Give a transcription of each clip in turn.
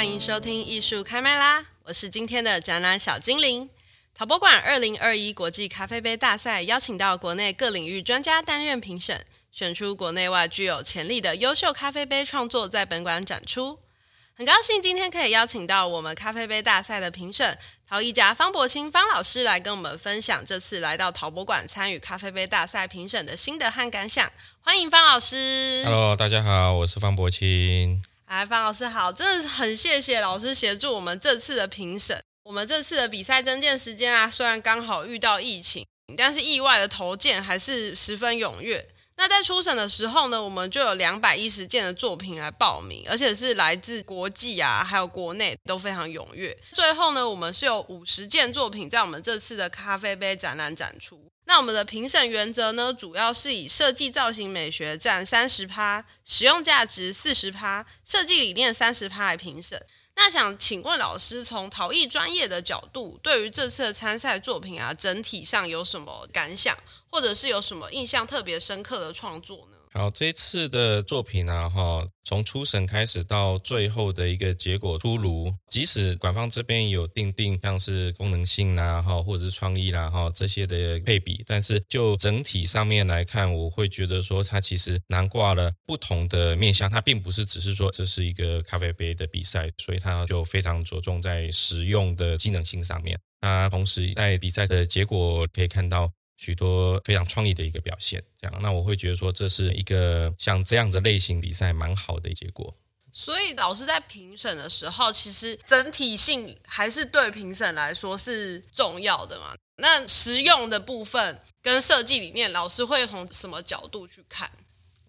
欢迎收听艺术开麦啦！我是今天的展览小精灵。陶博馆二零二一国际咖啡杯大赛邀请到国内各领域专家担任评审，选出国内外具有潜力的优秀咖啡杯创作，在本馆展出。很高兴今天可以邀请到我们咖啡杯大赛的评审陶艺家方柏钦方老师来跟我们分享这次来到陶博馆参与咖啡杯大赛评审的心得和感想。欢迎方老师。Hello，大家好，我是方柏钦。哎，方老师好，真的很谢谢老师协助我们这次的评审。我们这次的比赛征件时间啊，虽然刚好遇到疫情，但是意外的投件还是十分踊跃。那在初审的时候呢，我们就有两百一十件的作品来报名，而且是来自国际啊，还有国内都非常踊跃。最后呢，我们是有五十件作品在我们这次的咖啡杯展览展出。那我们的评审原则呢，主要是以设计造型美学占三十趴，使用价值四十趴，设计理念三十趴来评审。那想请问老师，从陶艺专业的角度，对于这次的参赛作品啊，整体上有什么感想？或者是有什么印象特别深刻的创作呢？好，这次的作品啊，哈，从初审开始到最后的一个结果出炉，即使官方这边有定定像是功能性啦，哈，或者是创意啦，哈，这些的配比，但是就整体上面来看，我会觉得说，它其实囊括了不同的面向，它并不是只是说这是一个咖啡杯的比赛，所以它就非常着重在实用的机能性上面。那同时在比赛的结果可以看到。许多非常创意的一个表现，这样，那我会觉得说，这是一个像这样子类型比赛蛮好的结果。所以老师在评审的时候，其实整体性还是对评审来说是重要的嘛？那实用的部分跟设计理念，老师会从什么角度去看？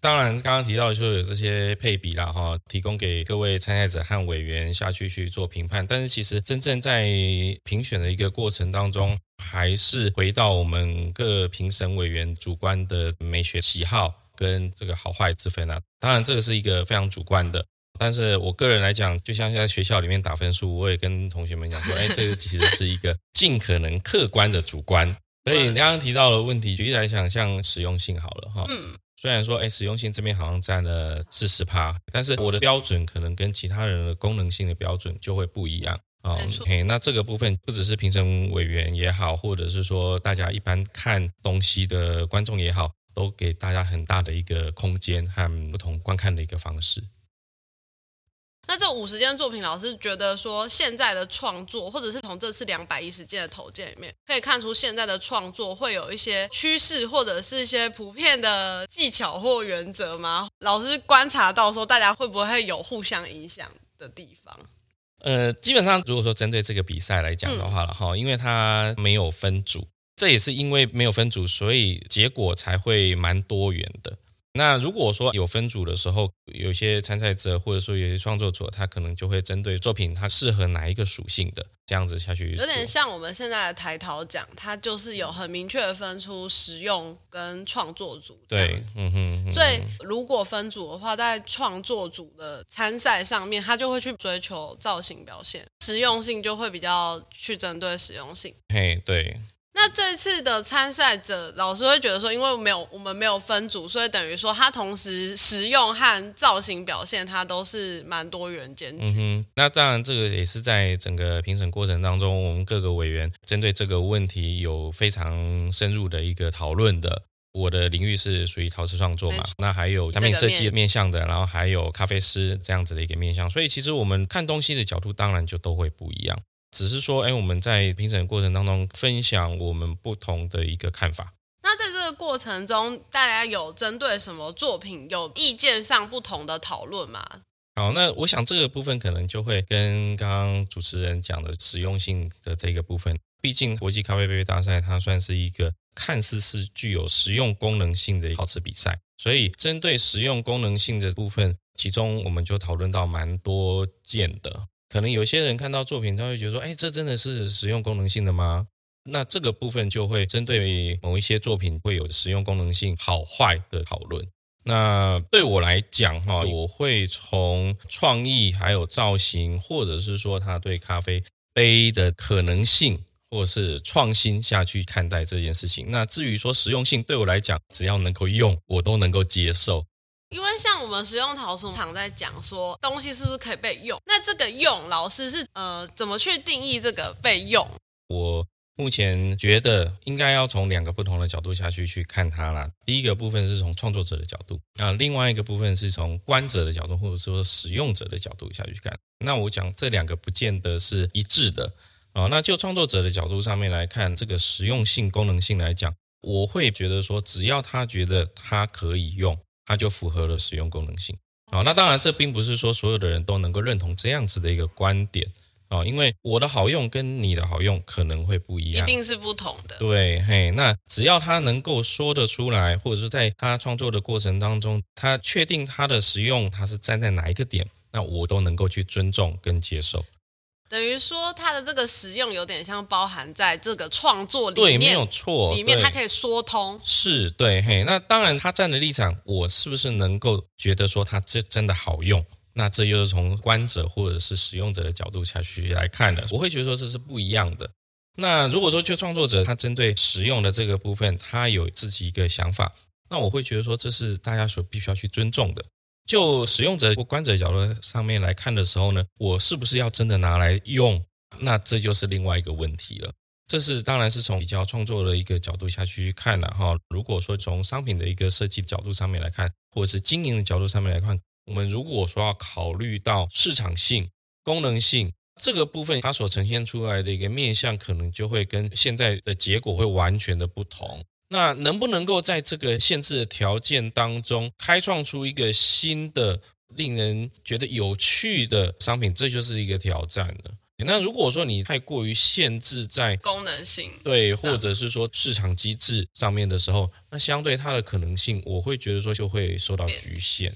当然，刚刚提到说有这些配比啦，哈，提供给各位参赛者和委员下去去做评判。但是，其实真正在评选的一个过程当中，还是回到我们各评审委员主观的美学喜好跟这个好坏之分啊。当然，这个是一个非常主观的。但是我个人来讲，就像在学校里面打分数，我也跟同学们讲说，哎，这个其实是一个尽可能客观的主观。所以你，刚刚提到的问题，举例来讲，像实用性好了哈。嗯。虽然说，哎，实用性这边好像占了四十趴，但是我的标准可能跟其他人的功能性的标准就会不一样啊。OK，那这个部分不只是评审委员也好，或者是说大家一般看东西的观众也好，都给大家很大的一个空间和不同观看的一个方式。那这五十件作品，老师觉得说现在的创作，或者是从这次两百一十件的投件里面，可以看出现在的创作会有一些趋势，或者是一些普遍的技巧或原则吗？老师观察到说，大家会不会有互相影响的地方？呃，基本上如果说针对这个比赛来讲的话了哈，嗯，因为它没有分组，这也是因为没有分组，所以结果才会蛮多元的。那如果说有分组的时候，有些参赛者或者说有些创作者，他可能就会针对作品，它适合哪一个属性的这样子下去，有点像我们现在的台陶奖，它就是有很明确的分出实用跟创作组。对，嗯哼，嗯哼。所以如果分组的话，在创作组的参赛上面，他就会去追求造型表现，实用性就会比较去针对实用性。嘿，对。那这次的参赛者，老师会觉得说，因为没有我们没有分组，所以等于说他同时实用和造型表现，它都是蛮多元兼具。嗯哼，那当然这个也是在整个评审过程当中，我们各个委员针对这个问题有非常深入的一个讨论的。我的领域是属于陶瓷创作嘛，那还有产品设计面向的，然后还有咖啡师这样子的一个面向，所以其实我们看东西的角度当然就都会不一样。只是说，哎，我们在评审过程当中分享我们不同的一个看法。那在这个过程中，大家有针对什么作品有意见上不同的讨论吗？好，那我想这个部分可能就会跟刚刚主持人讲的实用性的这个部分。毕竟国际咖啡杯大赛它算是一个看似是具有实用功能性的陶瓷比赛，所以针对实用功能性的部分，其中我们就讨论到蛮多件的。可能有些人看到作品，他会觉得说：“哎，这真的是实用功能性的吗？”那这个部分就会针对某一些作品会有实用功能性好坏的讨论。那对我来讲，哈，我会从创意、还有造型，或者是说他对咖啡杯的可能性，或是创新下去看待这件事情。那至于说实用性，对我来讲，只要能够用，我都能够接受。因为像我们实用陶瓷常在讲说，东西是不是可以被用？那这个用，老师是呃怎么去定义这个被用？我目前觉得应该要从两个不同的角度下去去看它啦。第一个部分是从创作者的角度，那另外一个部分是从观者的角度，或者说使用者的角度下去看。那我讲这两个不见得是一致的啊。那就创作者的角度上面来看，这个实用性、功能性来讲，我会觉得说，只要他觉得他可以用。它就符合了使用功能性啊。那当然，这并不是说所有的人都能够认同这样子的一个观点啊，因为我的好用跟你的好用可能会不一样，一定是不同的。对，嘿，那只要他能够说得出来，或者是在他创作的过程当中，他确定他的使用他是站在哪一个点，那我都能够去尊重跟接受。等于说，它的这个使用有点像包含在这个创作里面，对，没有错，里面它可以说通，是对，嘿，那当然，他站的立场，我是不是能够觉得说它这真的好用？那这又是从观者或者是使用者的角度下去来看的，我会觉得说这是不一样的。那如果说就创作者他针对使用的这个部分，他有自己一个想法，那我会觉得说这是大家所必须要去尊重的。就使用者或观者角度上面来看的时候呢，我是不是要真的拿来用？那这就是另外一个问题了。这是当然是从比较创作的一个角度下去看了哈。如果说从商品的一个设计角度上面来看，或者是经营的角度上面来看，我们如果说要考虑到市场性、功能性这个部分，它所呈现出来的一个面向，可能就会跟现在的结果会完全的不同。那能不能够在这个限制的条件当中，开创出一个新的、令人觉得有趣的商品，这就是一个挑战了。那如果说你太过于限制在功能性，对，或者是说市场机制上面的时候，那相对它的可能性，我会觉得说就会受到局限。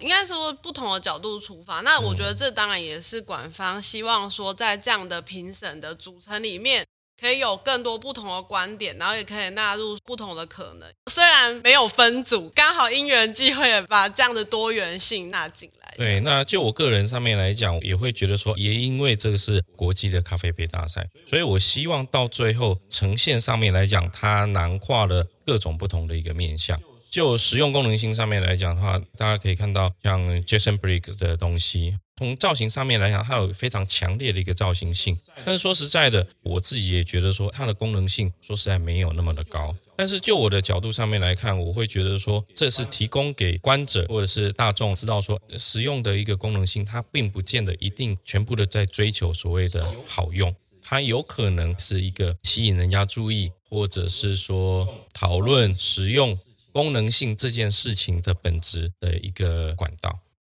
应该说不同的角度出发，那我觉得这当然也是馆方希望说，在这样的评审的组成里面。可以有更多不同的观点，然后也可以纳入不同的可能。虽然没有分组，刚好因缘际会把这样的多元性纳进来。对，那就我个人上面来讲，也会觉得说，也因为这个是国际的咖啡杯大赛，所以我希望到最后呈现上面来讲，它囊括了各种不同的一个面向。就实用功能性上面来讲的话，大家可以看到像 Jason Briggs 的东西，从造型上面来讲，它有非常强烈的一个造型性。但是说实在的，我自己也觉得说它的功能性，说实在没有那么的高。但是就我的角度上面来看，我会觉得说，这是提供给观者或者是大众知道说，实用的一个功能性，它并不见得一定全部的在追求所谓的好用，它有可能是一个吸引人家注意，或者是说讨论实用。功能性这件事情的本质的一个管道。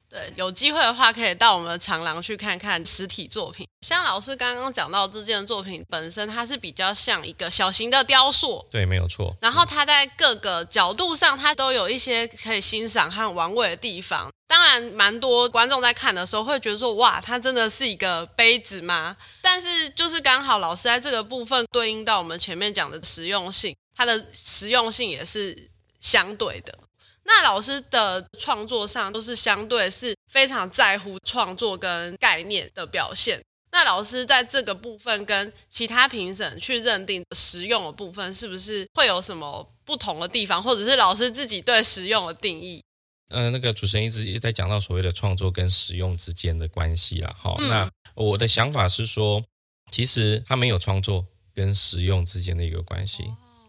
对，有机会的话可以到我们的长廊去看看实体作品。像老师刚刚讲到这件作品本身，它是比较像一个小型的雕塑。对，没有错。然后它在各个角度上，它都有一些可以欣赏和玩味的地方。当然，蛮多观众在看的时候会觉得说：“哇，它真的是一个杯子吗？”但是就是刚好老师在这个部分对应到我们前面讲的实用性，它的实用性也是。相对的，那老师的创作上都是相对是非常在乎创作跟概念的表现。那老师在这个部分跟其他评审去认定实用的部分，是不是会有什么不同的地方，或者是老师自己对实用的定义？嗯、呃，那个主持人一直一直在讲到所谓的创作跟实用之间的关系啦。好，那我的想法是说，其实它没有创作跟实用之间的一个关系，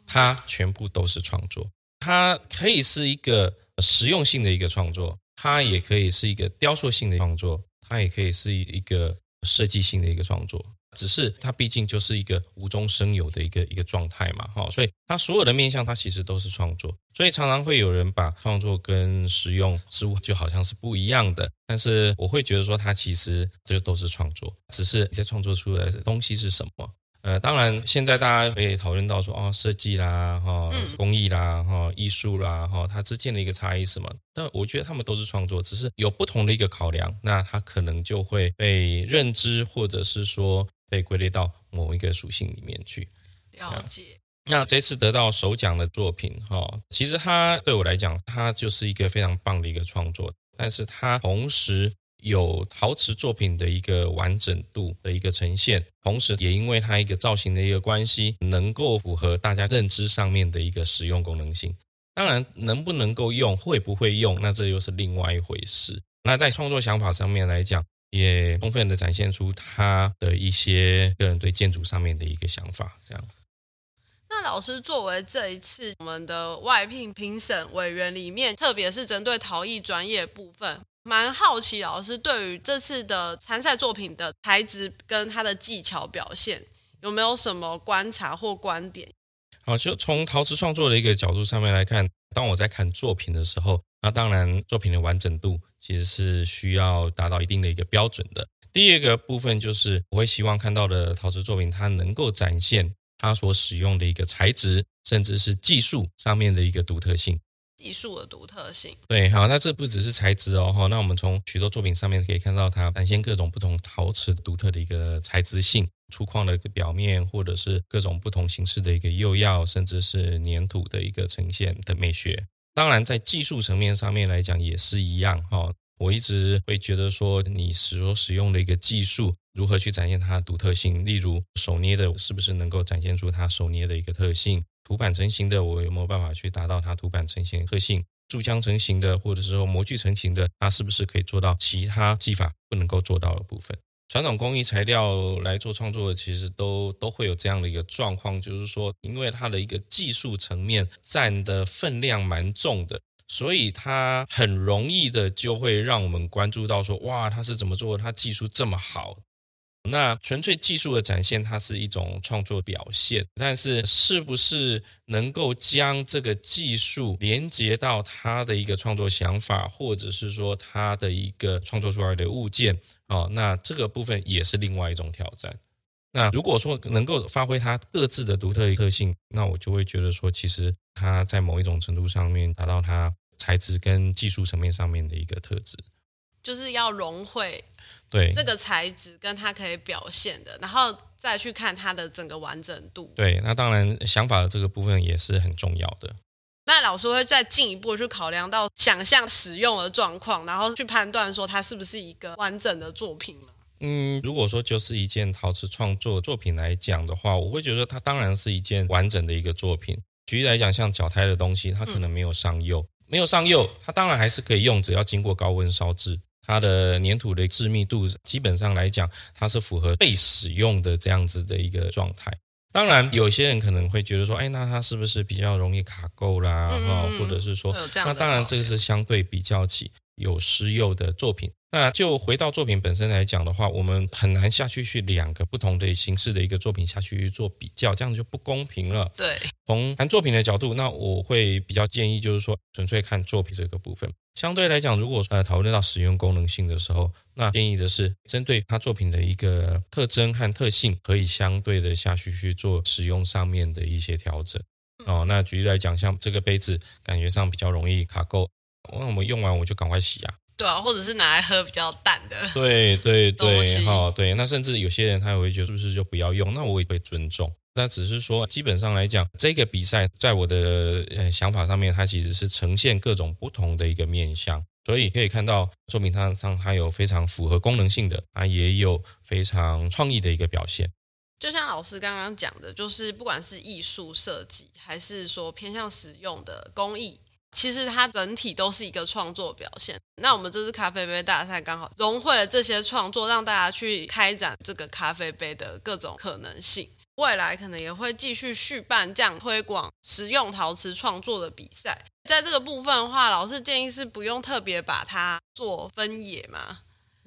它全部都是创作。它可以是一个实用性的一个创作，它也可以是一个雕塑性的创作，它也可以是一个设计性的一个创作。只是它毕竟就是一个无中生有的一个一个状态嘛，哈，所以它所有的面向它其实都是创作。所以常常会有人把创作跟实用似乎就好像是不一样的，但是我会觉得说它其实就都是创作，只是你在创作出来的东西是什么。呃，当然，现在大家可以讨论到说，哦，设计啦，哈、哦，工艺啦，哈、哦，艺术啦，哈、哦，它之间的一个差异是什么？但我觉得他们都是创作，只是有不同的一个考量，那它可能就会被认知，或者是说被归类到某一个属性里面去。了解。那这次得到首奖的作品，哈、哦，其实它对我来讲，它就是一个非常棒的一个创作，但是它同时。有陶瓷作品的一个完整度的一个呈现，同时也因为它一个造型的一个关系，能够符合大家认知上面的一个实用功能性。当然，能不能够用，会不会用，那这又是另外一回事。那在创作想法上面来讲，也充分的展现出他的一些个人对建筑上面的一个想法。这样。那老师作为这一次我们的外聘评审委员里面，特别是针对陶艺专业部分，蛮好奇老师对于这次的参赛作品的材质跟他的技巧表现，有没有什么观察或观点？好，就从陶瓷创作的一个角度上面来看，当我在看作品的时候，那当然作品的完整度其实是需要达到一定的一个标准的。第二个部分就是我会希望看到的陶瓷作品，它能够展现它所使用的一个材质，甚至是技术上面的一个独特性。技术的独特性。对，好，那这不只是材质哦，哈，那我们从许多作品上面可以看到它展现各种不同陶瓷独特的一个材质性。粗犷的一个表面，或者是各种不同形式的一个釉药，甚至是粘土的一个呈现的美学。当然，在技术层面上面来讲也是一样哈。我一直会觉得说，你所使用的一个技术，如何去展现它独特性？例如手捏的，是不是能够展现出它手捏的一个特性？图板成型的，我有没有办法去达到它图板成型的特性？注浆成型的，或者是说模具成型的，它是不是可以做到其他技法不能够做到的部分？传统工艺材料来做创作，其实都都会有这样的一个状况，就是说，因为它的一个技术层面占的分量蛮重的，所以它很容易的就会让我们关注到说，哇，它是怎么做的？它技术这么好。那纯粹技术的展现，它是一种创作表现，但是是不是能够将这个技术连接到他的一个创作想法，或者是说他的一个创作出来的物件，哦，那这个部分也是另外一种挑战。那如果说能够发挥它各自的独特特性，那我就会觉得说，其实它在某一种程度上面达到它材质跟技术层面上面的一个特质。就是要融汇对这个材质跟它可以表现的，然后再去看它的整个完整度。对，那当然想法的这个部分也是很重要的。那老师会再进一步去考量到想象使用的状况，然后去判断说它是不是一个完整的作品吗？嗯，如果说就是一件陶瓷创作作品来讲的话，我会觉得它当然是一件完整的一个作品。举例来讲，像脚胎的东西，它可能没有上釉，嗯、没有上釉，它当然还是可以用，只要经过高温烧制。它的粘土的致密度，基本上来讲，它是符合被使用的这样子的一个状态。当然，有些人可能会觉得说，哎，那它是不是比较容易卡垢啦？嗯、或者是说，那当然这个是相对比较起有湿釉的作品。那就回到作品本身来讲的话，我们很难下去去两个不同的形式的一个作品下去做比较，这样就不公平了。对，从谈作品的角度，那我会比较建议就是说，纯粹看作品这个部分。相对来讲，如果呃讨论到使用功能性的时候，那建议的是针对他作品的一个特征和特性，可以相对的下去去做使用上面的一些调整。哦，那举例来讲，像这个杯子，感觉上比较容易卡垢，那我们用完我就赶快洗啊。对啊，或者是拿来喝比较淡的。对对对，好对。那甚至有些人他也会觉得是不是就不要用？那我也会尊重。那只是说，基本上来讲，这个比赛在我的呃想法上面，它其实是呈现各种不同的一个面向。所以可以看到作品上上它有非常符合功能性的，它也有非常创意的一个表现。就像老师刚刚讲的，就是不管是艺术设计，还是说偏向实用的工艺。其实它整体都是一个创作表现。那我们这次咖啡杯大赛刚好融汇了这些创作，让大家去开展这个咖啡杯的各种可能性。未来可能也会继续续办这样推广实用陶瓷创作的比赛。在这个部分的话，老师建议是不用特别把它做分野吗？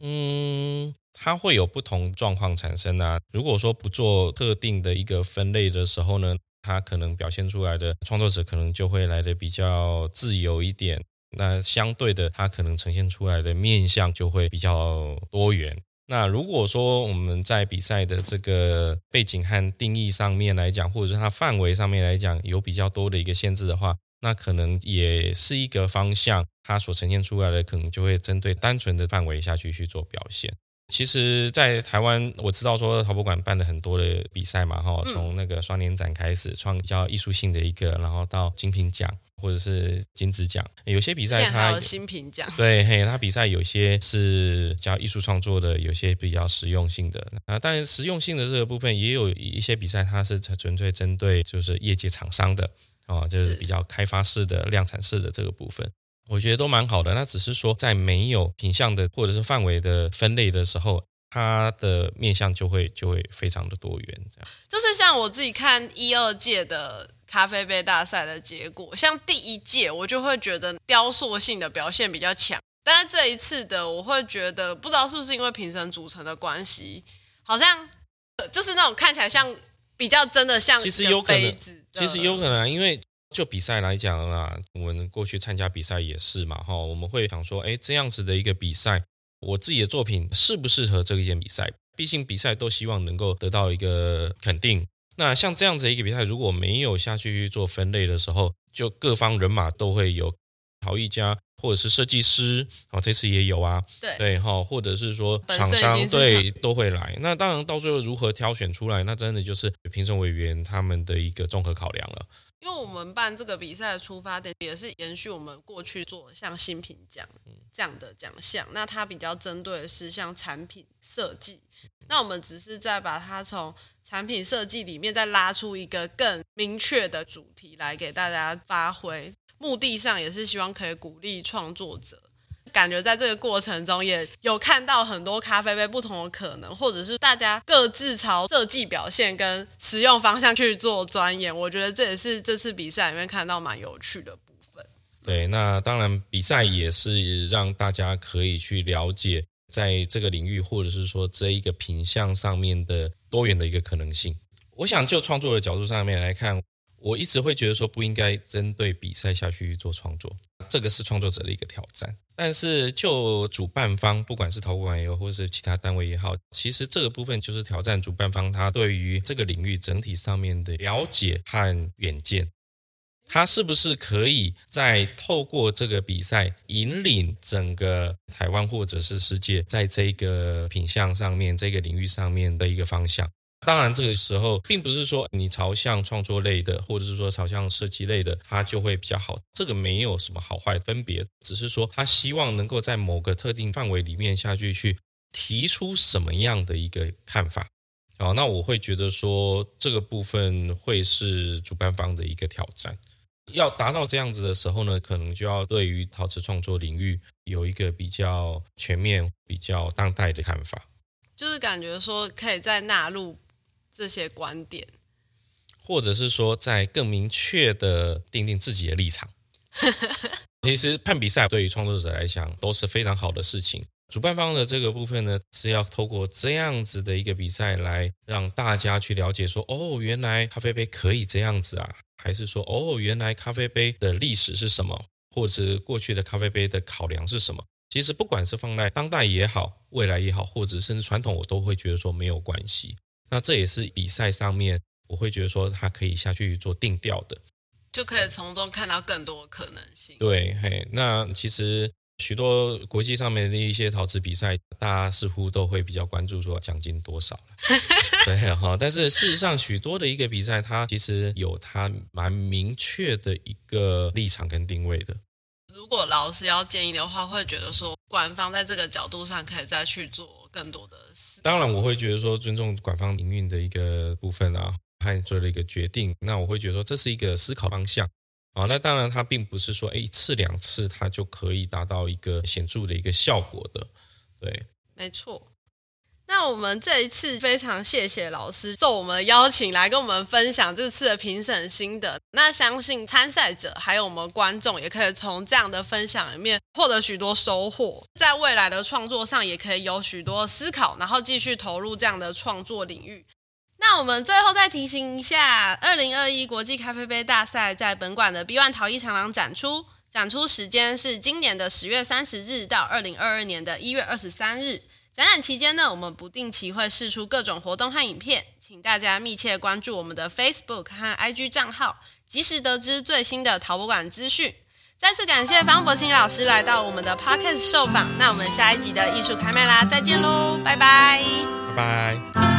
嗯，它会有不同状况产生啊。如果说不做特定的一个分类的时候呢，它可能表现出来的创作者可能就会来的比较自由一点，那相对的，它可能呈现出来的面相就会比较多元。那如果说我们在比赛的这个背景和定义上面来讲，或者是它范围上面来讲有比较多的一个限制的话，那可能也是一个方向，它所呈现出来的可能就会针对单纯的范围下去去做表现。其实，在台湾，我知道说陶博馆办了很多的比赛嘛，哈，从那个双年展开始，创比较艺术性的一个，然后到精品奖或者是金质奖，有些比赛它有新品奖，对，嘿，它比赛有些是叫艺术创作的，有些比较实用性的。啊，但是实用性的这个部分也有一些比赛，它是纯粹针对就是业界厂商的啊，就是比较开发式的量产式的这个部分，我觉得都蛮好的。那只是说在没有品相的或者是范围的分类的时候，它的面向就会就会非常的多元。这样就是像我自己看一二届的咖啡杯大赛的结果，像第一届我就会觉得雕塑性的表现比较强，但是这一次的我会觉得不知道是不是因为评审组成的关系，好像就是那种看起来像。比较真的像，其实有可能，其实有可能，因为就比赛来讲啊，我们过去参加比赛也是嘛，哈，我们会想说，哎，这样子的一个比赛，我自己的作品适不适合这一件比赛？毕竟比赛都希望能够得到一个肯定。那像这样子一个比赛，如果没有下去做分类的时候，就各方人马都会有陶艺家。或者是设计师，哦，这次也有啊，对对哈，或者是说厂商对都会来。那当然到最后如何挑选出来，那真的就是评审委员他们的一个综合考量了。因为我们办这个比赛的出发点也是延续我们过去做像新品奖这样的奖项，那它比较针对的是像产品设计，那我们只是在把它从产品设计里面再拉出一个更明确的主题来给大家发挥。目的上也是希望可以鼓励创作者，感觉在这个过程中也有看到很多咖啡杯不同的可能，或者是大家各自朝设计表现跟使用方向去做钻研。我觉得这也是这次比赛里面看到蛮有趣的部分。对，那当然比赛也是让大家可以去了解在这个领域，或者是说这一个品相上面的多元的一个可能性。我想就创作的角度上面来看。我一直会觉得说不应该针对比赛下去做创作，这个是创作者的一个挑战。但是就主办方，不管是陶管也好，或者是其他单位也好，其实这个部分就是挑战主办方他对于这个领域整体上面的了解和远见，他是不是可以在透过这个比赛引领整个台湾或者是世界在这个品相上面、这个领域上面的一个方向。当然，这个时候并不是说你朝向创作类的，或者是说朝向设计类的，它就会比较好。这个没有什么好坏分别，只是说他希望能够在某个特定范围里面下去去提出什么样的一个看法。啊，那我会觉得说这个部分会是主办方的一个挑战。要达到这样子的时候呢，可能就要对于陶瓷创作领域有一个比较全面、比较当代的看法。就是感觉说可以再纳入。这些观点，或者是说，在更明确的定定自己的立场。其实办比赛对于创作者来讲都是非常好的事情。主办方的这个部分呢，是要透过这样子的一个比赛来让大家去了解说，哦，原来咖啡杯可以这样子啊，还是说，哦，原来咖啡杯的历史是什么，或者过去的咖啡杯的考量是什么？其实不管是放在当代也好，未来也好，或者甚至传统，我都会觉得说没有关系。那这也是比赛上面，我会觉得说他可以下去做定调的，就可以从中看到更多的可能性。对，嘿，那其实许多国际上面的一些陶瓷比赛，大家似乎都会比较关注说奖金多少 对哈。但是事实上，许多的一个比赛，它其实有它蛮明确的一个立场跟定位的。如果老师要建议的话，会觉得说，官方在这个角度上可以再去做更多的事。当然，我会觉得说，尊重官方营运的一个部分啊，他做了一个决定，那我会觉得说，这是一个思考方向啊。那当然，它并不是说，哎，一次两次它就可以达到一个显著的一个效果的，对，没错。那我们这一次非常谢谢老师受我们邀请来跟我们分享这次的评审心得。那相信参赛者还有我们观众也可以从这样的分享里面获得许多收获，在未来的创作上也可以有许多思考，然后继续投入这样的创作领域。那我们最后再提醒一下，二零二一国际咖啡杯大赛在本馆的 B1 陶艺长廊展出，展出时间是今年的十月三十日到二零二二年的一月二十三日。展览期间呢，我们不定期会试出各种活动和影片，请大家密切关注我们的 Facebook 和 IG 账号，及时得知最新的陶博馆资讯。再次感谢方博清老师来到我们的 Podcast 受访，那我们下一集的艺术开卖啦，再见喽，拜拜，拜拜。